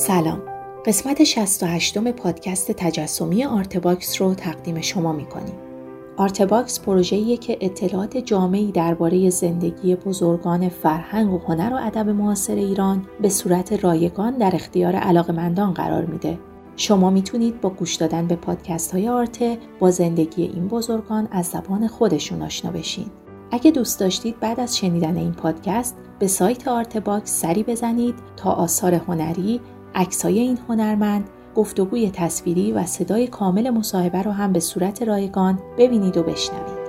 سلام. قسمت 68 پادکست تجسمی آرتباکس رو تقدیم شما می‌کنیم. آرتباکس پروژه‌ایه که اطلاعات جامعی درباره زندگی بزرگان فرهنگ و هنر و ادب معاصر ایران به صورت رایگان در اختیار علاقمندان قرار میده. شما می‌تونید با گوش دادن به پادکست های آرتباکس با زندگی این بزرگان از زبان خودشون آشنا بشین. اگه دوست داشتید بعد از شنیدن این پادکست به سایت آرت باکس سری بزنید تا آثار هنری، عکسای این هنرمند، گفتگوی تصویری و صدای کامل مصاحبه رو هم به صورت رایگان ببینید و بشنوید.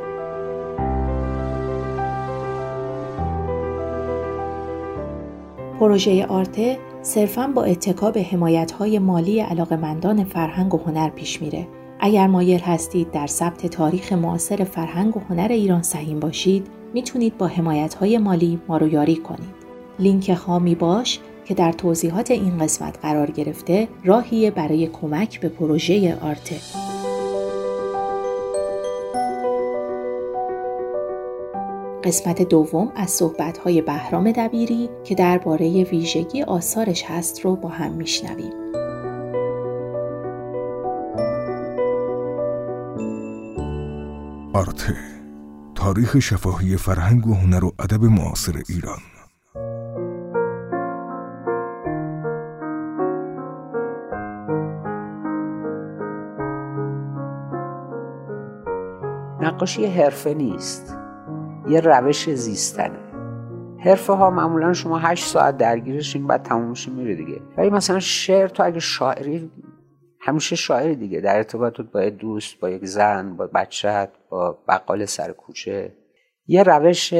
پروژه آرته صرفا با اتکا به های مالی علاقمندان فرهنگ و هنر پیش میره. اگر مایل هستید در ثبت تاریخ معاصر فرهنگ و هنر ایران سهیم باشید، می‌تونید با های مالی ما رو یاری کنید. لینک هامی باش که در توضیحات این قسمت قرار گرفته راهیه برای کمک به پروژه آرته. قسمت دوم از صحبت‌های بهرام دبیری که درباره ویژگی آثارش هست رو با هم میشنویم. آرته تاریخ شفاهی فرهنگ و هنر و ادب معاصر ایران نقاشی حرفه نیست. یه روش زیستنه. حرفه ها معمولا شما هشت ساعت درگیرشین بعد تمومش میره دیگه. ولی مثلا شعر تو اگه شاعری همیشه شاعری دیگه. در ارتباطت با دوست با یک زن با بچت با بقال سر کوچه. یه روش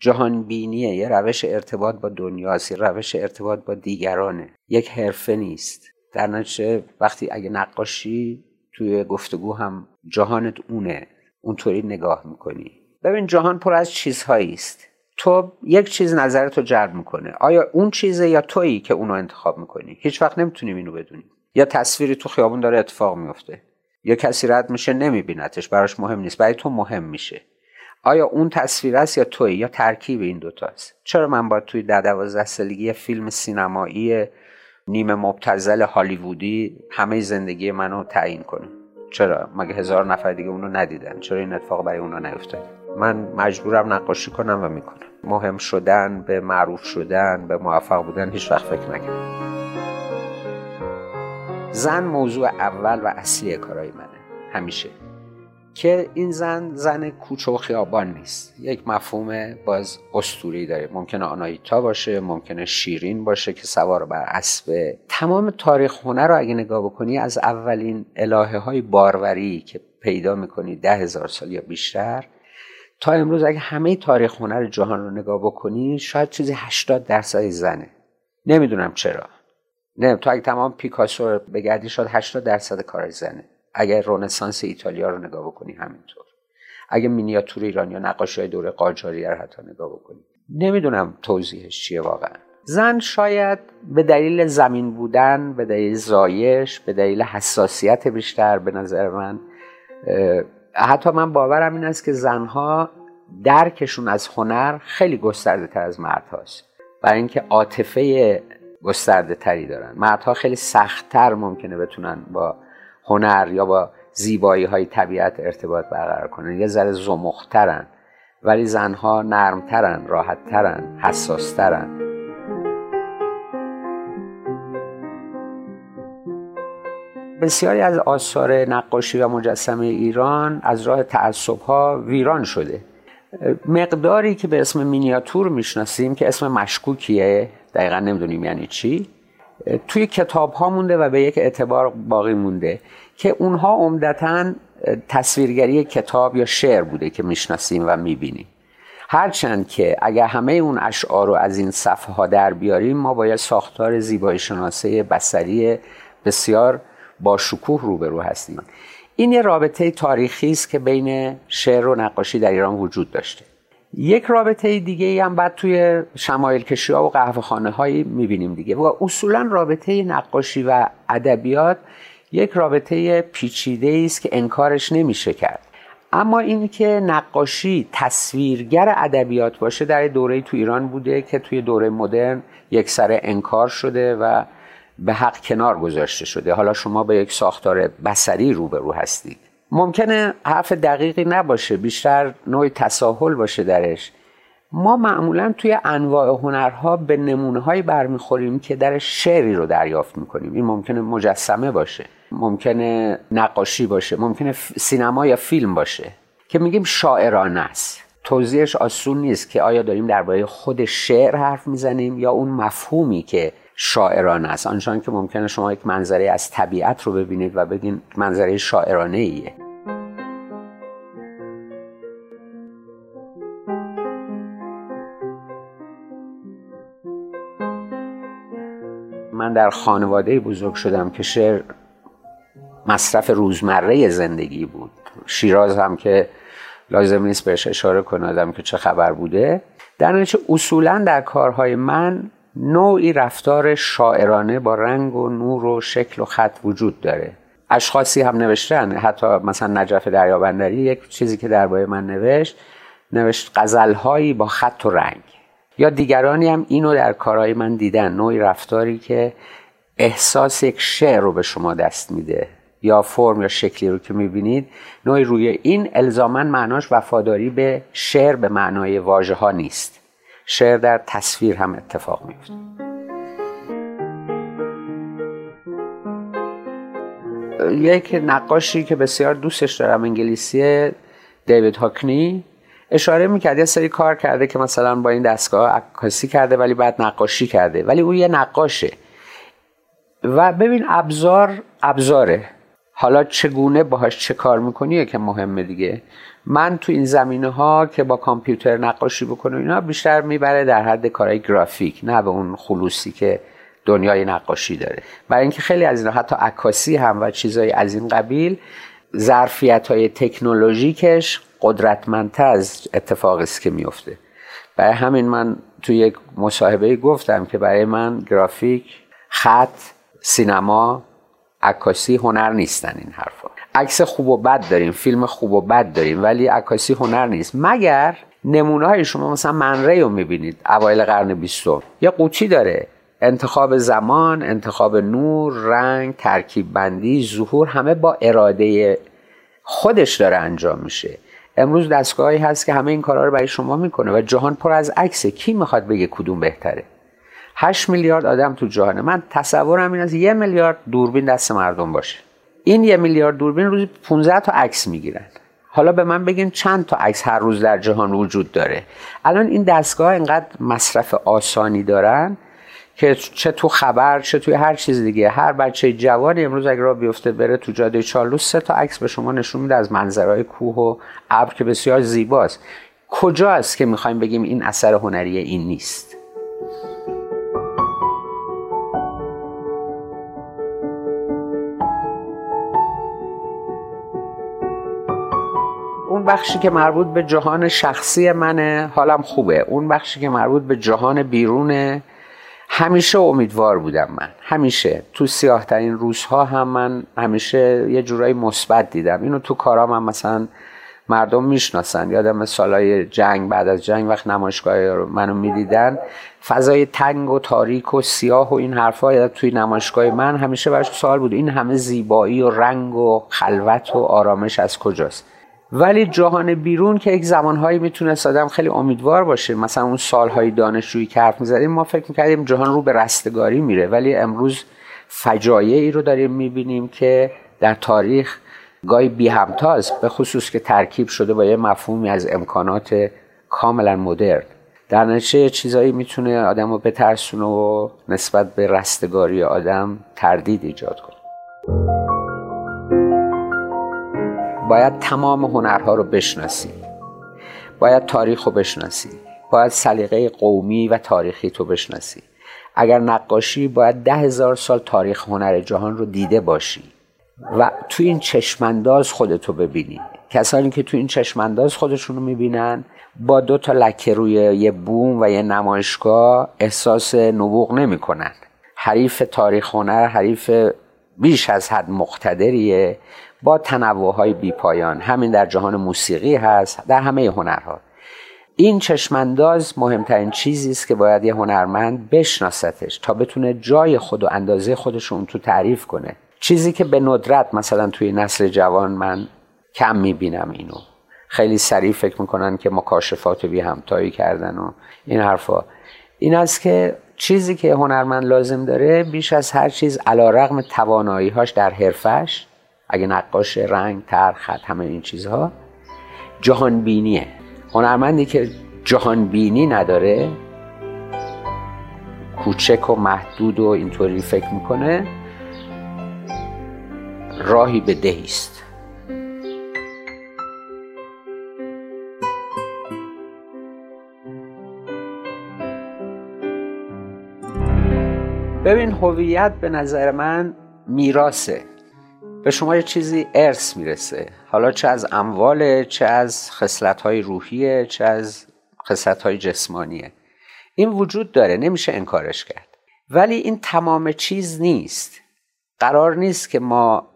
جهانبینیه یه روش ارتباط با دنیاست یه روش ارتباط با دیگرانه. یک حرفه نیست. در نتیجه وقتی اگه نقاشی توی گفتگو هم جهانت اونه. اونطوری نگاه می‌کنی. ببین جهان پر از چیزهایی است. تو یک چیز نظرتو جلب می‌کنه. آیا اون چیزه یا تویی که اونو انتخاب می‌کنی؟ هیچ وقت نمی‌تونیم اینو بدونیم یا تصویری تو خیابون داره اتفاق میفته یا کسی رد میشه نمیبینتش. براش مهم نیست. برای تو مهم میشه. آیا اون تصویر است یا توی یا ترکیب این دوتاست چرا من باید توی ده دوازده سالگی فیلم سینمایی نیمه مبتزل هالیوودی همه زندگی منو تعیین کنه چرا؟ مگه هزار نفر دیگه اونو ندیدن؟ چرا این اتفاق برای اونا نیفتاد؟ من مجبورم نقاشی کنم و می‌کنم. مهم شدن به معروف شدن به موفق بودن هیچ وقت فکر نکنم زن موضوع اول و اصلی کارای منه. همیشه. که این زن زن کوچه و خیابان نیست. یک مفهوم باز استوری داره. ممکنه آنایتا باشه ممکنه شیرین باشه که سوار بر اسب. تمام تاریخ هنر رو اگه نگاه بکنی از اولین الهه های باروری که پیدا می‌کنی ده هزار سال یا بیشتر تا امروز اگه همه تاریخ هنر جهان رو نگاه بکنی شاید چیزی 80 درصد زنه. نمی‌دونم چرا. نه تو اگه تمام پیکاسو بگردی شاید 80 درصد کار زنه. اگر رونسانس ایتالیا رو نگاه بکنی همینطور. اگه مینیاتور ایران یا نقاشی های دوره قاجاری رو حتی نگاه بکنی. نمی‌دونم توضیحش چیه واقعا. زن شاید به دلیل زمین بودن به دلیل زایش به دلیل حساسیت بیشتر به نظر من حتی من باورم این است که زنها درکشون از هنر خیلی گسترده تر از مرد هاست برای اینکه عاطفه گسترده تری دارن. مردها خیلی سختتر ممکنه بتونن با هنر یا با زیبایی های طبیعت ارتباط برقرار کنن. یه ذره زمخترن ولی زنها نرمترن راحتترن حساسترن. بسیاری از آثار نقاشی و مجسمه ایران از راه تعصب ها ویران شده. مقداری که به اسم مینیاتور می‌شناسیم که اسم مشکوکیه دقیقا نمی‌دونیم یعنی چی. توی کتاب ها مونده و به یک اعتبار باقی مونده که اونها عمدتا تصویرگری کتاب یا شعر بوده که می‌شناسیم و می‌بینیم. هرچند که اگر همه اون اشعار رو از این صفحه ها در بیاریم ما باید ساختار زیبایی شناسه بسری بسیار با شکوه روبرو هستیم. این یه رابطه تاریخی است که بین شعر و نقاشی در ایران وجود داشته. یک رابطه دیگه ای هم بعد توی شمایل کشی ها و قهوه خانه هایی می‌بینیم دیگه. و اصولا رابطه نقاشی و ادبیات یک رابطه پیچیده است که انکارش نمیشه کرد. اما اینکه نقاشی تصویرگر ادبیات باشه در دوره تو ایران بوده که توی دوره مدرن یک سر انکار شده و به حق کنار گذاشته شده. حالا شما به یک ساختار بسری روبرو هستید. ممکنه حرف دقیقی نباشه بیشتر نوع تساهل باشه درش. ما معمولا توی انواع هنرها به نمونه هایی برمیخوریم که در شعری رو دریافت می‌کنیم. این ممکنه مجسمه باشه ممکنه نقاشی باشه ممکنه سینما یا فیلم باشه که میگیم شاعرانه است. توضیحش آسون نیست که آیا داریم درباره خود شعر حرف می‌زنیم یا اون مفهومی که شاعرانه است. آنچنان که ممکنه شما یک منظره از طبیعت رو ببینید و بگین منظره شاعرانه ایه من در خانواده بزرگ شدم که شعر مصرف روزمره زندگی بود. شیراز هم که لازم نیست بهش اشاره کنم که چه خبر بوده. در نتیجه اصولا در کارهای من نوعی رفتار شاعرانه با رنگ و نور و شکل و خط وجود داره. اشخاصی هم نوشتن. حتی مثلا نجف دریابندری یک چیزی که درباره من نوشت نوشت غزلهایی با خط و رنگ. یا دیگرانی هم اینو در کارهای من دیدن. نوعی رفتاری که احساس یک شعر رو به شما دست میده یا فرم یا شکلی رو که می‌بینید نوعی روی این الزامن معناش وفاداری به شعر به معنای واژه ها نیست. شعر در تصویر هم اتفاق میفته یک نقاشی که بسیار دوستش دارم انگلیسی دیوید هاکنی. اشاره می‌کرد یه سری کار کرده که مثلا با این دستگاه عکاسی کرده ولی بعد نقاشی کرده. ولی او یه نقاشه. و ببین ابزار ابزاره. حالا چگونه باهاش چه کار می‌کنی که مهمه دیگه. من تو این زمینه ها که با کامپیوتر نقاشی بکنم اینا بیشتر می‌بره در حد کارهای گرافیک نه به اون خلوصی که دنیای نقاشی داره. برای اینکه خیلی از اینا حتی عکاسی هم و چیزهای از این قبیل ظرفیت های تکنولوژیکش قدرتمندتر از اتفاقی است که میفته. برای همین من توی یک مصاحبه گفتم که برای من گرافیک خط سینما عکاسی هنر نیستن این حرفا. عکس خوب و بد داریم فیلم خوب و بد داریم ولی عکاسی هنر نیست. مگر نمونه های شما مثلا منره رو می‌بینید؟ اوایل قرن بیستم. یه قوطی داره. انتخاب زمان انتخاب نور رنگ ترکیب بندی ظهور همه با اراده خودش داره انجام میشه. امروز دستگاهی هست که همه این کارها رو برای شما می‌کنه و جهان پر از عکسه. کی می‌خواد بگه کدوم بهتره؟ 8 میلیارد آدم تو جهانه. من تصورم این از یه میلیارد دوربین دست مردم باشه. این یه میلیارد دوربین روزی 15 تا عکس می‌گیرن. حالا به من بگین چند تا عکس هر روز در جهان وجود داره. الان این دستگاه اینقدر مصرف آسانی دارن که چه تو خبر چه توی هر چیز دیگه. هر بچه جوانی امروز اگر را بیفته بره تو جاده چارلوس سه تا عکس به شما نشون میده از منظرهای کوه و ابر که بسیار زیباست. کجا است که می‌خوایم بگیم این اثر هنری این نیست؟ اون بخشی که مربوط به جهان شخصی منه حالم خوبه. اون بخشی که مربوط به جهان بیرونه همیشه امیدوار بودم من. همیشه. تو سیاه ترین روزها هم من همیشه یه جورایی مثبت دیدم. اینو تو کارام هم مثلا مردم می‌شناسن. یادم سالای جنگ بعد از جنگ وقت نمایشگاه منو می‌دیدن. فضای تنگ و تاریک و سیاه و این حرفا توی نمایشگاه من همیشه براش سوال بود. این همه زیبایی و رنگ و خلوت و آرامش از کجاست؟ ولی جهان بیرون که یک زمانهایی می‌تونست آدم خیلی امیدوار باشه. مثلا اون سالهای دانشجویی که حرف می‌زدیم ما فکر می‌کردیم جهان رو به رستگاری میره. ولی امروز فجایعی رو داریم می‌بینیم که در تاریخ گاهی بی همتاز به خصوص که ترکیب شده با یه مفهومی از امکانات کاملا مدرن. در نتیجه چیزایی می‌تونه آدم رو بترسونه و نسبت به رستگاری آدم تردید ایجاد کنه. باید تمام هنرها رو بشناسی باید تاریخ رو بشناسی باید سلیقه قومی و تاریخی تو بشناسی اگر نقاشی باید ده هزار سال تاریخ هنر جهان رو دیده باشی. و تو این چشمانداز خودتو ببینی. کسانی که تو این چشمانداز خودشون رو می‌بینن با دو تا لکه روی یه بوم و یه نمایشگاه احساس نبوغ نمی‌کنن. حریف تاریخ هنر حریف بیش از حد مقتدریه. با تنوع های بی پایان. همین در جهان موسیقی هست در همه هنرها. این چشمانداز مهمترین چیزی است که باید یه هنرمند بشناستش تا بتونه جای خود و اندازه خودش رو تو تعریف کنه. چیزی که به ندرت مثلا توی نسل جوان من کم می‌بینم اینو. خیلی سریع فکر می‌کنن که مکاشفات بی همتایی کردن و این حرفا. این است که چیزی که هنرمند لازم داره بیش از هر چیز علا رقم توانایی هاش در حرفش اگه نقاش رنگ تر خط همه این چیزها جهان بینیه هنرمندی که جهان بینی نداره کوچک و محدود و اینطوری فکر می‌کنه راهی به دهیست ببین هویت به نظر من میراسه به شما یه چیزی ارث می‌رسه. حالا چه از امواله چه از خصلت‌های روحیه چه از خصلت‌های جسمانیه. این وجود داره نمیشه انکارش کرد. ولی این تمام چیز نیست. قرار نیست که ما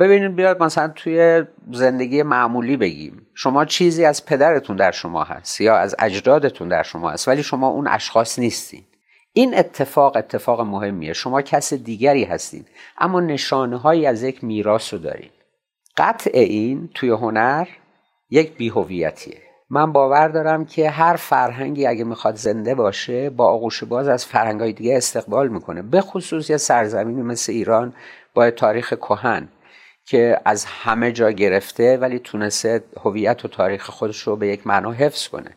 ببینید بیاد مثلا توی زندگی معمولی بگیم. شما چیزی از پدرتون در شما هست یا از اجدادتون در شما هست ولی شما اون اشخاص نیستین. این اتفاق اتفاق مهمیه. شما کس دیگری هستید اما نشانه هایی از یک میراث رو دارید. قطع این توی هنر یک بیهویتیه. من باور دارم که هر فرهنگی اگه می‌خواد زنده باشه با آغوش باز از فرهنگ دیگه استقبال می‌کنه. به خصوص یه سرزمینی مثل ایران با تاریخ کهن که از همه جا گرفته ولی تونسته هویت و تاریخ خودش رو به یک معنا حفظ کنه.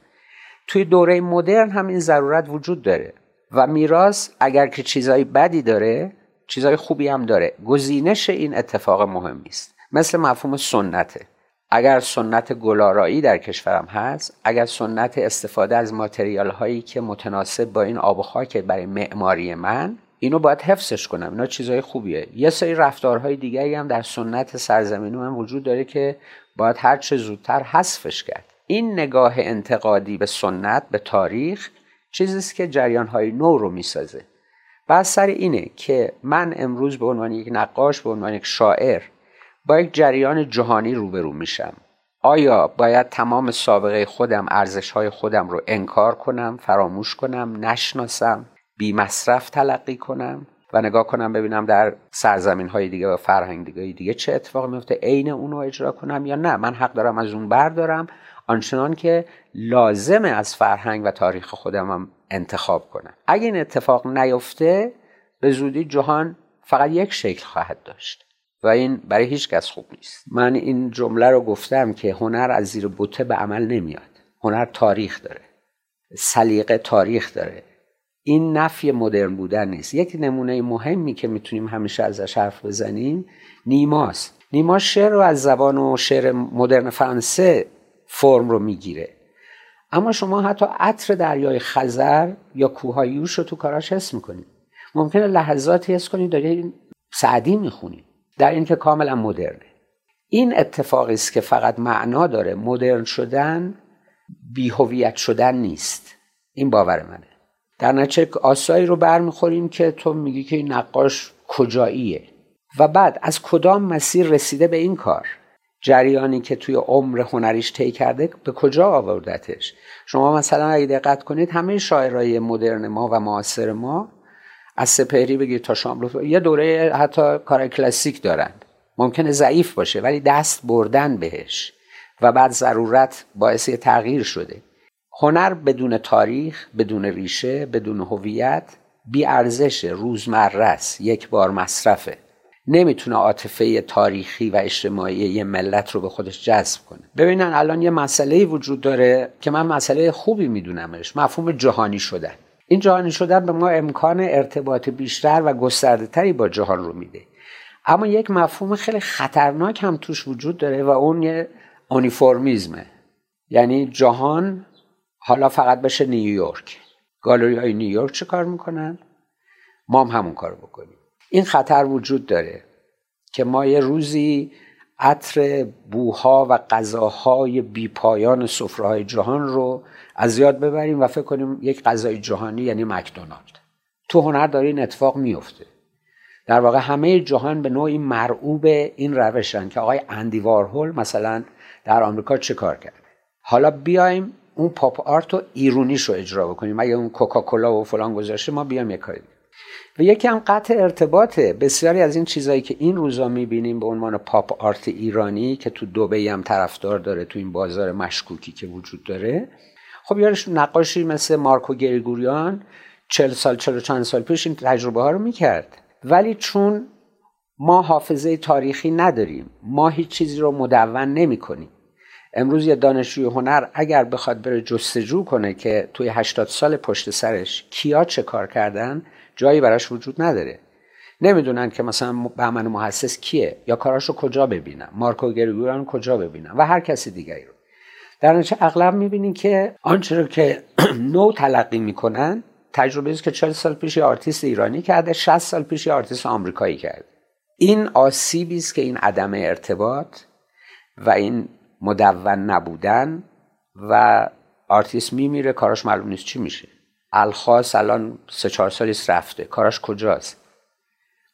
توی دوره مدرن هم این ضرورت وجود داره. و میراث اگر که چیزای بدی داره چیزای خوبی هم داره. گزینش این اتفاق مهمی است مثل مفهوم سنته. اگر سنت گلارایی در کشورم هست اگر سنت استفاده از ماتریال هایی که متناسب با این آب و خاک برای معماری من اینو باید حفظش کنم. اینا چیزای خوبیه. یه سری رفتارهای دیگری هم در سنت سرزمینی من وجود داره که باید هر چه زودتر حذفش کرد. این نگاه انتقادی به سنت به تاریخ چیزیست که جریانهای نو رو می‌سازه. بس سر اینه که من امروز به عنوان یک نقاش به عنوان یک شاعر با یک جریان جهانی روبرو میشم. آیا باید تمام سابقه خودم ارزش های خودم رو انکار کنم فراموش کنم نشناسم بی مصرف تلقی کنم و نگاه کنم ببینم در سرزمین های دیگه و فرهنگ دیگه دیگه چه اتفاق میفته عین اون رو اجرا کنم یا نه؟ من حق دارم از اون بردارم آنچنان که لازمه از فرهنگ و تاریخ خودم هم انتخاب کنم. اگه این اتفاق نیفته به زودی جهان فقط یک شکل خواهد داشت و این برای هیچ کس خوب نیست. من این جمله رو گفتم که هنر از زیر بوته به عمل نمیاد. هنر تاریخ داره. سلیقه تاریخ داره. این نفی مدرن بودن نیست. یک نمونه مهمی که می‌تونیم همیشه ازش حرف بزنیم نیماست. نیما شعر رو از زبان و شعر مدرن فرانسه فرم رو می‌گیره. اما شما حتی عطر دریای خزر یا کوههای یوش رو تو کاراش حس می‌کنید ممکنه لحظاتی حس کنید دارید سعدی می‌خونید در این که کاملا مدرنه. این اتفاقی است که فقط معنا داره. مدرن شدن بیهویت شدن نیست. این باور منه. در نتیجه آسایی رو برمیخوریم که تو میگی که این نقاش کجاییه؟ و بعد از کدام مسیر رسیده به این کار؟ جریانی که توی عمر هنریش طی کرده به کجا آوردتش؟ شما مثلا اگه دقت کنید همه شاعرای مدرن ما و معاصر ما از سپهری بگید تا شاملو یه دوره حتی کار کلاسیک دارن ممکنه ضعیف باشه ولی دست بردن بهش و بعد ضرورت باعث تغییر شده. هنر بدون تاریخ بدون ریشه بدون هویت بی ارزش روزمره است یک بار مصرفه. نمی‌تونه عاطفه تاریخی و اجتماعی یه ملت رو به خودش جذب کنه. ببینن الان یه مسئله وجود داره که من مسئله خوبی میدونمش مفهوم جهانی شدن. این جهانی شدن به ما امکان ارتباط بیشتر و گسترده تری با جهان رو میده. اما یک مفهوم خیلی خطرناک هم توش وجود داره و اون یه اونیفورمیزمه. یعنی جهان حالا فقط بشه نیویورک. گالری های نیویورک چه کار می‌کنن؟ ما هم همون کار بکنیم. این خطر وجود داره که ما یه روزی عطر بوها و غذاهای بیپایان سفره جهان رو از یاد ببریم و فکر کنیم یک غذای جهانی یعنی مکدونالد. تو هنر داره این اتفاق میفته. در واقع همه جهان به نوعی مرعوب این روشن که آقای اندی وارهول مثلا در آمریکا چه کار کرده. حالا بیایم اون پاپ آرت رو ایرونیش رو اجرا بکنیم. اگه اون کوکاکولا و فلان گذاشته ما بیام یه کاری و یکی هم قطع ارتباطه. بسیاری از این چیزهایی که این روزا می‌بینیم به عنوان پاپ آرت ایرانی که تو دوبی هم طرفدار داره تو این بازار مشکوکی که وجود داره. خب یارش نقاشی مثل مارکو گریگوریان چل سال چل چند سال پیش این تجربه ها رو می‌کرد. ولی چون ما حافظه تاریخی نداریم ما هیچ چیزی رو مدون نمی کنیم امروز یه دانشجوی هنر اگر بخواد بره جستجو کنه که توی 80 سال پشت سرش کیا چه کار کردن جایی براش وجود نداره. نمی‌دونن که مثلا بهمن محسس کیه یا کاراشو کجا ببینم مارکو گریگوران کجا ببینم و هر کسی دیگری رو. در نتیجه اغلب می‌بینین که آنچه رو که نو تلقی می‌کنن تجربه است که 40 سال پیش یه آرتیست ایرانی کرده 60 سال پیش یه آرتیست آمریکایی کرده. این آسیبی است که این عدم ارتباط و این مدون نبودن و آرتیست میمیره کاراش معلوم نیست چی میشه. الخاص الان سه چهار سالیست رفته. کاراش کجاست؟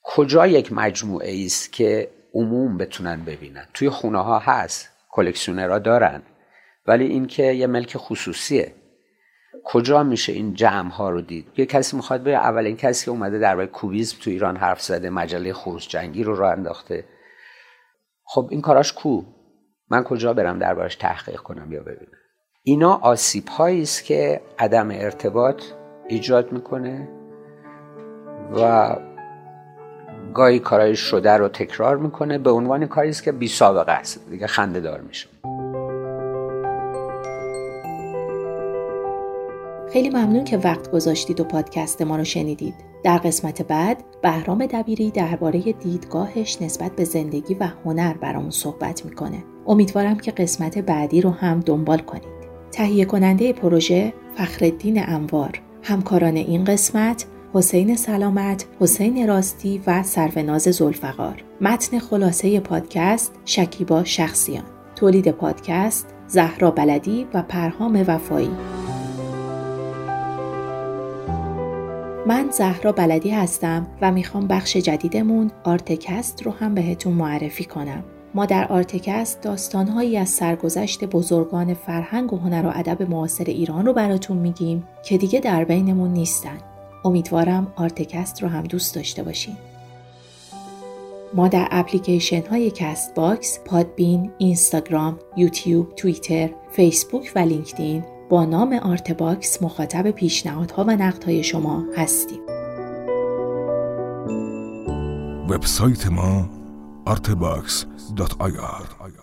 کجا یک مجموعه است که عموم بتونن ببینن؟ توی خونه ها هست کلکسیونرها دارن. ولی این که یه ملک خصوصیه. کجا میشه این جمع ها رو دید؟ یه کسی می‌خواد به اولین کسی که اومده در کوبیزم تو ایران حرف زده مجله خروس جنگی رو راه انداخته. خب این کاراش کو؟ من کجا برم دربارش تحقیق کنم یا ببینم. اینا آسیب است که عدم ارتباط ایجاد می‌کنه و گاهی کارهای شده رو تکرار می‌کنه به عنوان کاری است که بی سابقه است. دیگه خنده دار میشه خیلی ممنون که وقت گذاشتید و پادکست ما رو شنیدید. در قسمت بعد بهرام دبیری درباره دیدگاهش نسبت به زندگی و هنر برامون صحبت می‌کنه. امیدوارم که قسمت بعدی رو هم دنبال کنید. تهیه کننده پروژه فخردین انوار همکاران این قسمت حسین سلامت، حسین راستی و سروناز زلفقار متن خلاصه پادکست شکیبا شخصیان تولید پادکست زهرا بلدی و پرهام وفایی من زهرا بلدی هستم و می‌خوام بخش جدیدمون آرتکست رو هم بهتون معرفی کنم. ما در آرتکست داستانهایی از سرگذشت بزرگان فرهنگ و هنر و ادب معاصر ایران رو براتون میگیم که دیگه در بینمون نیستن. امیدوارم آرتکست رو هم دوست داشته باشین. ما در اپلیکیشن های کست باکس، پادبین، اینستاگرام، یوتیوب، توییتر، فیسبوک و لینکدین با نام آرتباکس مخاطب پیشنهادها و نقدهای شما هستیم. وبسایت ما artbox.ir